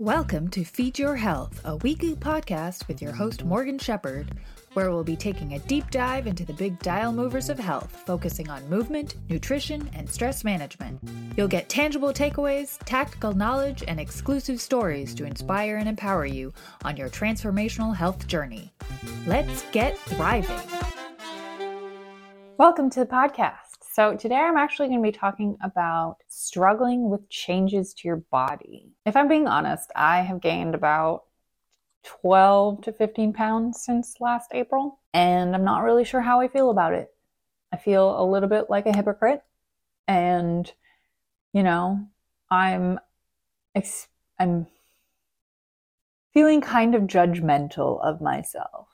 Welcome to Feed Your Health, a weekly podcast with your host Morgan Shepherd, where we'll be taking a deep dive into the big dial movers of health, focusing on movement, nutrition, and stress management. You'll get tangible takeaways, tactical knowledge, and exclusive stories to inspire and empower you on your transformational health journey. Let's get thriving. Welcome to the podcast. So, today I'm actually going to be talking about struggling with changes to your body. If I'm being honest, I have gained about 12 to 15 pounds since last April, and I'm not really sure how I feel about it. I feel a little bit like a hypocrite, and you know, I'm I'm feeling kind of judgmental of myself.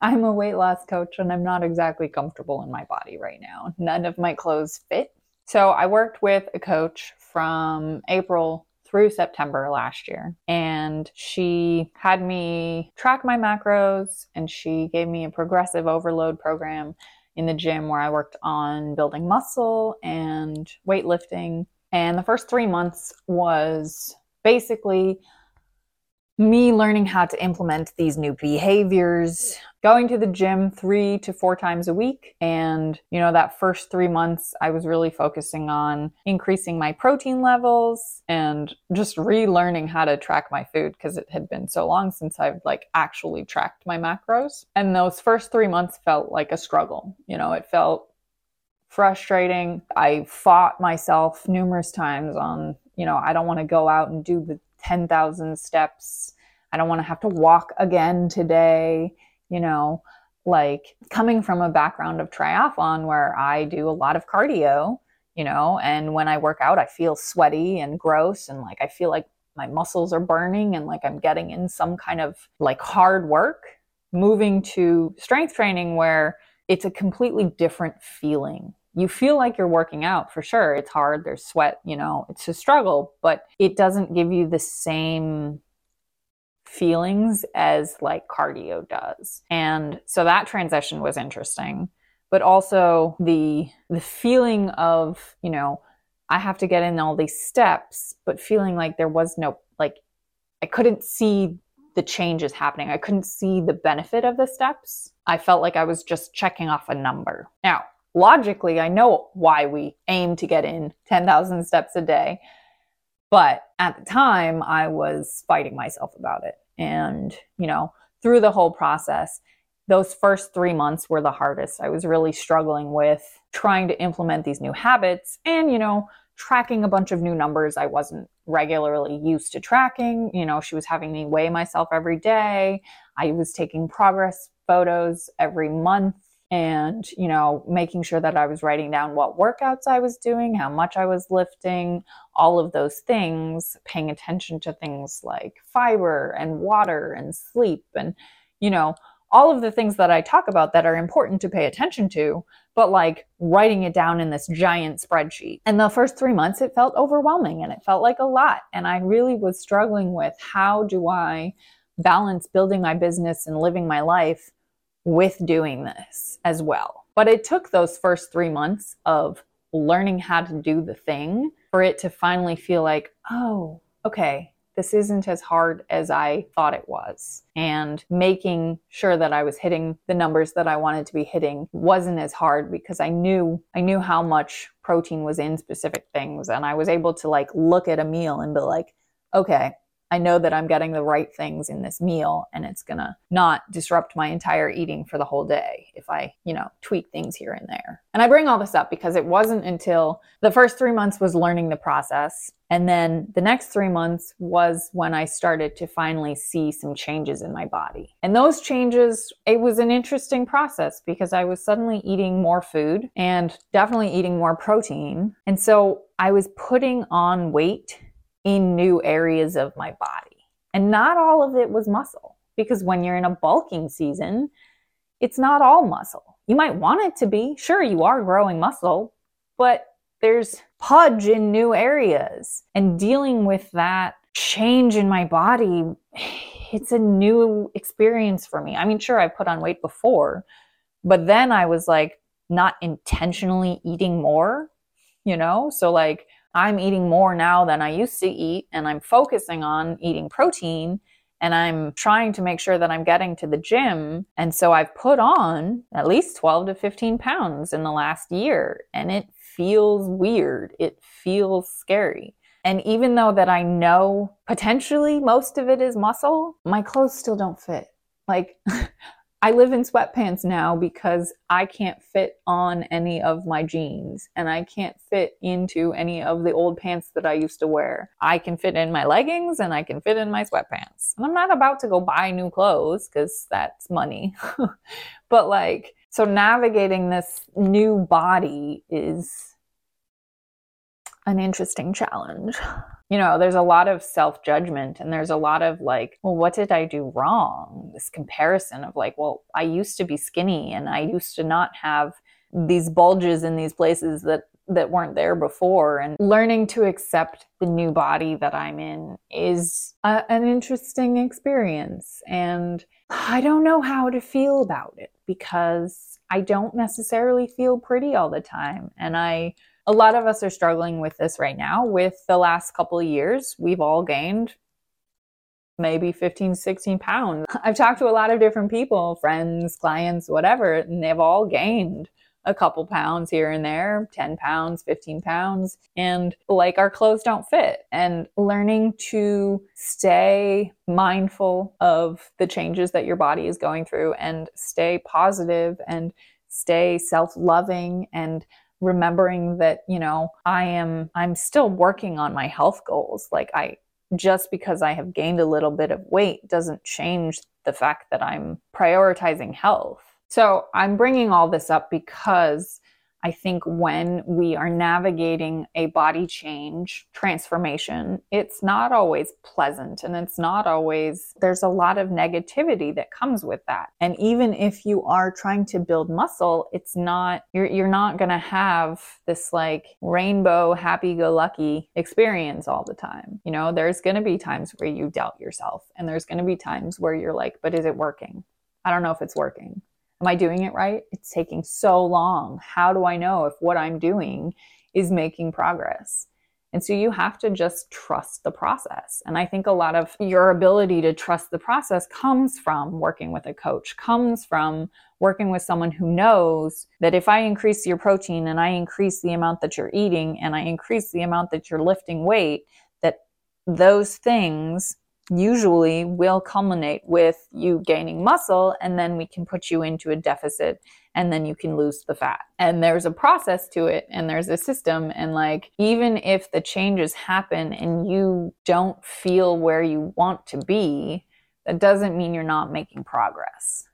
I'm a weight loss coach and I'm not exactly comfortable in my body right now. None of my clothes fit. So I worked with a coach from April through September last year. And she had me track my macros and she gave me a progressive overload program in the gym where I worked on building muscle and weightlifting. And the first three months was basically me learning how to implement these new behaviors, going to the gym three to four times a week. And, you know, that first three months, I was really focusing on increasing my protein levels and just relearning how to track my food because it had been so long since I've like actually tracked my macros. And those first three months felt like a struggle. You know, it felt frustrating. I fought myself numerous times on, you know, I don't want to go out and do the 10,000 steps. I don't want to have to walk again today. You know, like coming from a background of triathlon where I do a lot of cardio, you know, and when I work out, I feel sweaty and gross and like I feel like my muscles are burning and like I'm getting in some kind of like hard work. Moving to strength training where it's a completely different feeling you feel like you're working out for sure. It's hard, there's sweat, you know, it's a struggle, but it doesn't give you the same feelings as like cardio does. And so that transition was interesting, but also the the feeling of, you know, I have to get in all these steps, but feeling like there was no like I couldn't see the changes happening. I couldn't see the benefit of the steps. I felt like I was just checking off a number. Now, logically, I know why we aim to get in 10,000 steps a day. But at the time, I was fighting myself about it. And, you know, through the whole process, those first three months were the hardest. I was really struggling with trying to implement these new habits and, you know, tracking a bunch of new numbers I wasn't regularly used to tracking. You know, she was having me weigh myself every day. I was taking progress photos every month and you know making sure that i was writing down what workouts i was doing how much i was lifting all of those things paying attention to things like fiber and water and sleep and you know all of the things that i talk about that are important to pay attention to but like writing it down in this giant spreadsheet. And the first 3 months it felt overwhelming and it felt like a lot. And i really was struggling with how do i balance building my business and living my life with doing this as well. But it took those first three months of learning how to do the thing for it to finally feel like, oh, okay, this isn't as hard as I thought it was. And making sure that I was hitting the numbers that I wanted to be hitting wasn't as hard because I knew I knew how much protein was in specific things and I was able to like look at a meal and be like, okay, I know that I'm getting the right things in this meal and it's going to not disrupt my entire eating for the whole day if I, you know, tweak things here and there. And I bring all this up because it wasn't until the first three months was learning the process. And then the next three months was when I started to finally see some changes in my body. And those changes, it was an interesting process because I was suddenly eating more food and definitely eating more protein. And so I was putting on weight in new areas of my body. And not all of it was muscle because when you're in a bulking season, it's not all muscle. You might want it to be. Sure, you are growing muscle, but there's pudge in new areas. And dealing with that change in my body, it's a new experience for me. I mean, sure, I put on weight before, but then I was like, not intentionally eating more, you know? So, like, I'm eating more now than I used to eat, and I'm focusing on eating protein and I'm trying to make sure that I'm getting to the gym. And so I've put on at least 12 to 15 pounds in the last year, and it feels weird. It feels scary. And even though that I know potentially most of it is muscle, my clothes still don't fit. Like I live in sweatpants now because I can't fit on any of my jeans and I can't fit into any of the old pants that I used to wear. I can fit in my leggings and I can fit in my sweatpants. And I'm not about to go buy new clothes because that's money. but like, so navigating this new body is an interesting challenge you know, there's a lot of self judgment and there's a lot of like, well, what did I do wrong? This comparison of like, well, I used to be skinny and I used to not have these bulges in these places that that weren't there before. And learning to accept the new body that I'm in is a, an interesting experience. And I don't know how to feel about it because I don't necessarily feel pretty all the time. And I a lot of us are struggling with this right now. With the last couple of years, we've all gained maybe 15, 16 pounds. I've talked to a lot of different people, friends, clients, whatever, and they've all gained a couple pounds here and there 10 pounds, 15 pounds. And like our clothes don't fit. And learning to stay mindful of the changes that your body is going through and stay positive and stay self loving and remembering that, you know, I am, I'm still working on my health goals. Like I, just because I have gained a little bit of weight doesn't change the fact that I'm prioritizing health. So I'm bringing all this up because I think when we are navigating a body change transformation, it's not always pleasant and it's not always, there's a lot of negativity that comes with that. And even if you are trying to build muscle, it's not, you're, you're not going to have this like rainbow, happy go lucky experience all the time. You know, there's going to be times where you doubt yourself and there's going to be times where you're like, but is it working? I don't know if it's working. Am I doing it right? It's taking so long. How do I know if what I'm doing is making progress? And so you have to just trust the process. And I think a lot of your ability to trust the process comes from working with a coach, comes from working with someone who knows that if I increase your protein and I increase the amount that you're eating and I increase the amount that you're lifting weight, that those things usually will culminate with you gaining muscle and then we can put you into a deficit and then you can lose the fat. And there's a process to it and there's a system and like even if the changes happen and you don't feel where you want to be, that doesn't mean you're not making progress.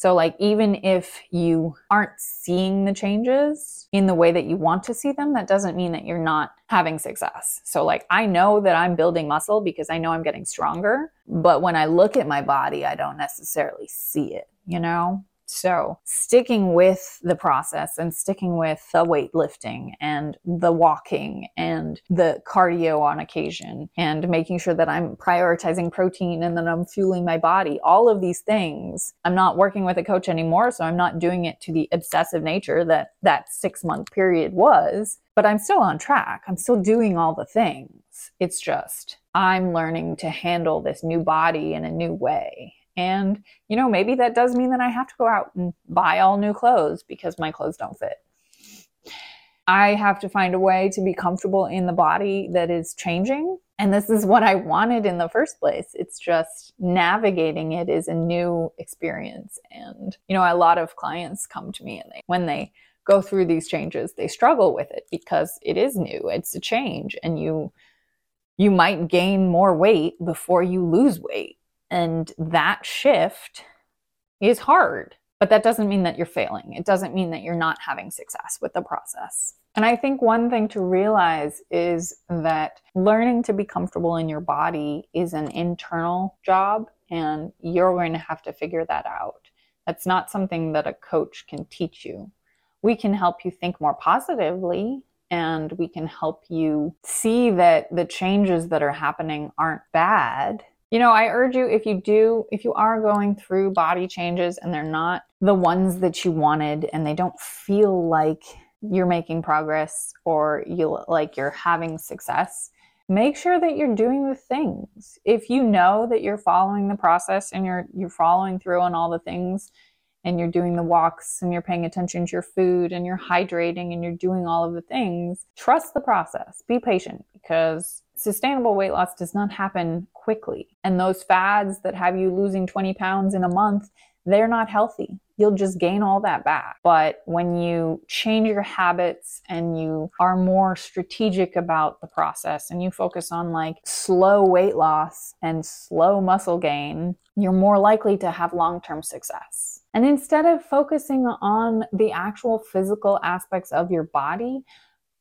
So, like, even if you aren't seeing the changes in the way that you want to see them, that doesn't mean that you're not having success. So, like, I know that I'm building muscle because I know I'm getting stronger. But when I look at my body, I don't necessarily see it, you know? So, sticking with the process and sticking with the weightlifting and the walking and the cardio on occasion and making sure that I'm prioritizing protein and that I'm fueling my body, all of these things. I'm not working with a coach anymore, so I'm not doing it to the obsessive nature that that six month period was, but I'm still on track. I'm still doing all the things. It's just I'm learning to handle this new body in a new way. And, you know, maybe that does mean that I have to go out and buy all new clothes because my clothes don't fit. I have to find a way to be comfortable in the body that is changing. And this is what I wanted in the first place. It's just navigating it is a new experience. And, you know, a lot of clients come to me and they, when they go through these changes, they struggle with it because it is new. It's a change and you, you might gain more weight before you lose weight and that shift is hard, but that doesn't mean that you're failing. It doesn't mean that you're not having success with the process. And I think one thing to realize is that learning to be comfortable in your body is an internal job, and you're going to have to figure that out. That's not something that a coach can teach you. We can help you think more positively and we can help you see that the changes that are happening aren't bad you know, I urge you if you do, if you are going through body changes and they're not the ones that you wanted and they don't feel like you're making progress or you like you're having success, make sure that you're doing the things. If you know that you're following the process and you're you're following through on all the things and you're doing the walks and you're paying attention to your food and you're hydrating and you're doing all of the things, trust the process. Be patient because sustainable weight loss does not happen quickly. And those fads that have you losing 20 pounds in a month, they're not healthy. You'll just gain all that back. But when you change your habits and you are more strategic about the process and you focus on like slow weight loss and slow muscle gain, you're more likely to have long term success. And instead of focusing on the actual physical aspects of your body,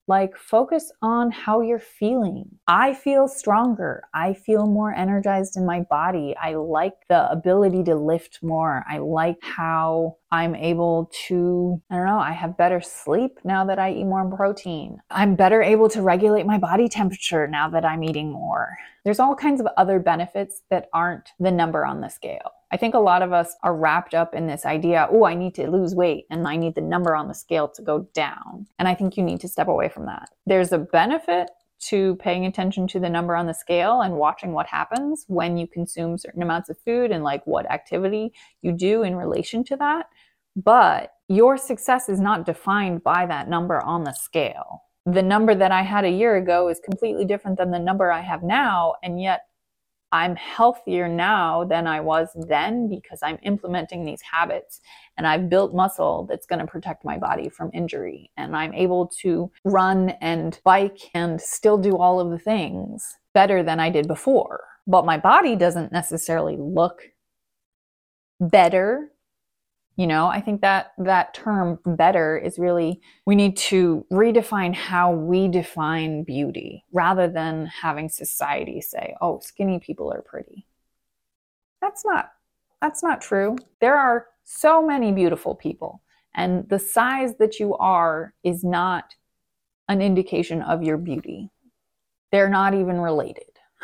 like, focus on how you're feeling. I feel stronger. I feel more energized in my body. I like the ability to lift more. I like how I'm able to, I don't know, I have better sleep now that I eat more protein. I'm better able to regulate my body temperature now that I'm eating more. There's all kinds of other benefits that aren't the number on the scale. I think a lot of us are wrapped up in this idea, oh, I need to lose weight and I need the number on the scale to go down. And I think you need to step away from that. There's a benefit to paying attention to the number on the scale and watching what happens when you consume certain amounts of food and like what activity you do in relation to that. But your success is not defined by that number on the scale. The number that I had a year ago is completely different than the number I have now. And yet I'm healthier now than I was then because I'm implementing these habits and I've built muscle that's going to protect my body from injury. And I'm able to run and bike and still do all of the things better than I did before. But my body doesn't necessarily look better you know i think that that term better is really we need to redefine how we define beauty rather than having society say oh skinny people are pretty. That's not that's not true. There are so many beautiful people and the size that you are is not an indication of your beauty. They're not even related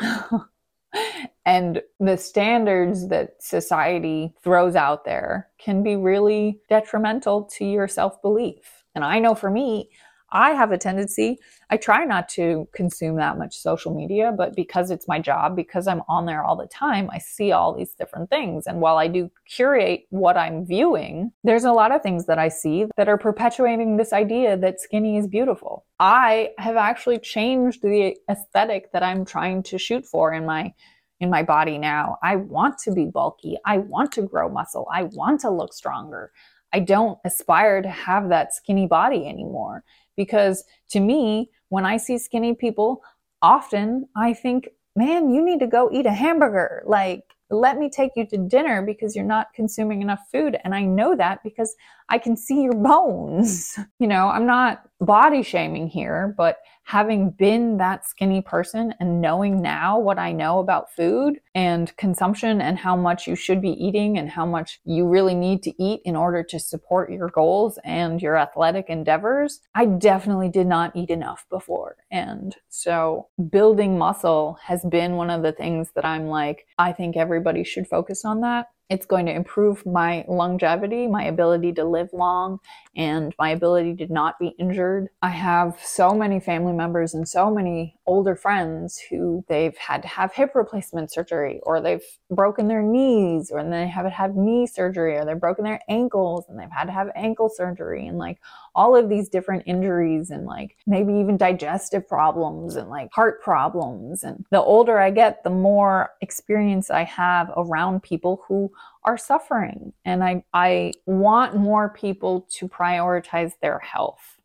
and the standards that society throws out there can be really detrimental to your self belief. And I know for me, I have a tendency, I try not to consume that much social media, but because it's my job, because I'm on there all the time, I see all these different things. And while I do curate what I'm viewing, there's a lot of things that I see that are perpetuating this idea that skinny is beautiful. I have actually changed the aesthetic that I'm trying to shoot for in my in my body now. I want to be bulky. I want to grow muscle. I want to look stronger. I don't aspire to have that skinny body anymore because to me, when I see skinny people, often I think, man, you need to go eat a hamburger. Like, let me take you to dinner because you're not consuming enough food. And I know that because I can see your bones. You know, I'm not body shaming here, but having been that skinny person and knowing now what I know about food and consumption and how much you should be eating and how much you really need to eat in order to support your goals and your athletic endeavors, I definitely did not eat enough before. And so building muscle has been one of the things that I'm like, I think everybody should focus on that it's going to improve my longevity, my ability to live long, and my ability to not be injured. I have so many family members and so many older friends who they've had to have hip replacement surgery, or they've broken their knees, or they haven't had knee surgery, or they've broken their ankles and they've had to have ankle surgery, and like all of these different injuries, and like maybe even digestive problems and like heart problems. And the older I get, the more experience I have around people who are suffering. And I, I want more people to prioritize their health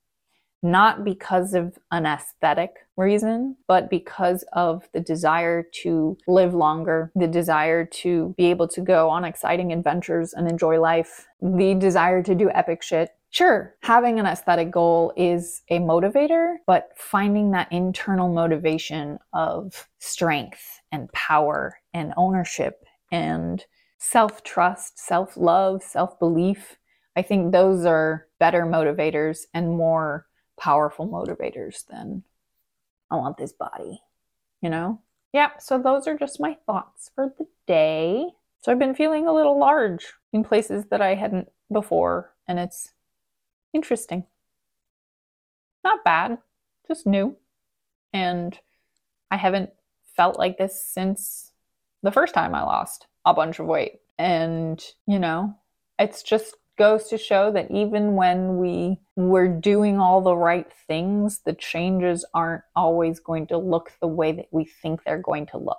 not because of an aesthetic reason, but because of the desire to live longer, the desire to be able to go on exciting adventures and enjoy life, the desire to do epic shit. Sure, having an aesthetic goal is a motivator, but finding that internal motivation of strength and power and ownership and self trust, self love, self belief, I think those are better motivators and more powerful motivators than I want this body, you know? yeah, so those are just my thoughts for the day. So I've been feeling a little large in places that I hadn't before, and it's interesting. Not bad, just new. And I haven't felt like this since the first time I lost a bunch of weight. And, you know, it's just goes to show that even when we we're doing all the right things, the changes aren't always going to look the way that we think they're going to look.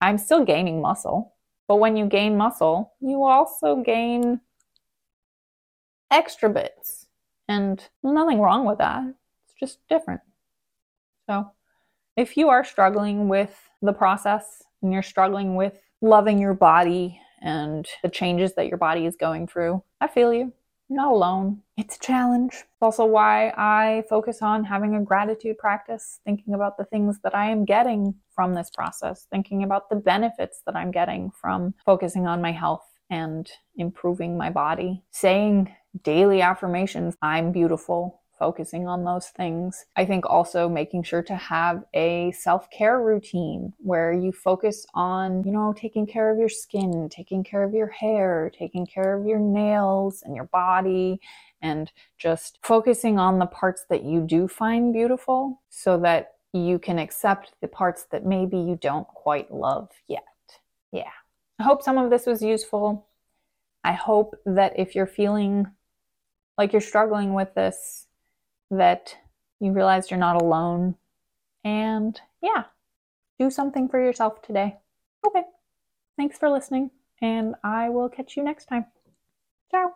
I'm still gaining muscle, but when you gain muscle, you also gain extra bits. And nothing wrong with that. It's just different. So, if you are struggling with the process and you're struggling with loving your body and the changes that your body is going through, I feel you. You're not alone. It's a challenge. It's also why I focus on having a gratitude practice, thinking about the things that I am getting from this process, thinking about the benefits that I'm getting from focusing on my health and improving my body, saying daily affirmations I'm beautiful, focusing on those things. I think also making sure to have a self care routine where you focus on, you know, taking care of your skin, taking care of your hair, taking care of your nails and your body, and just focusing on the parts that you do find beautiful so that you can accept the parts that maybe you don't quite love yet. Yeah. I hope some of this was useful. I hope that if you're feeling like you're struggling with this, that you realize you're not alone. And yeah, do something for yourself today. Okay. Thanks for listening, and I will catch you next time. Ciao.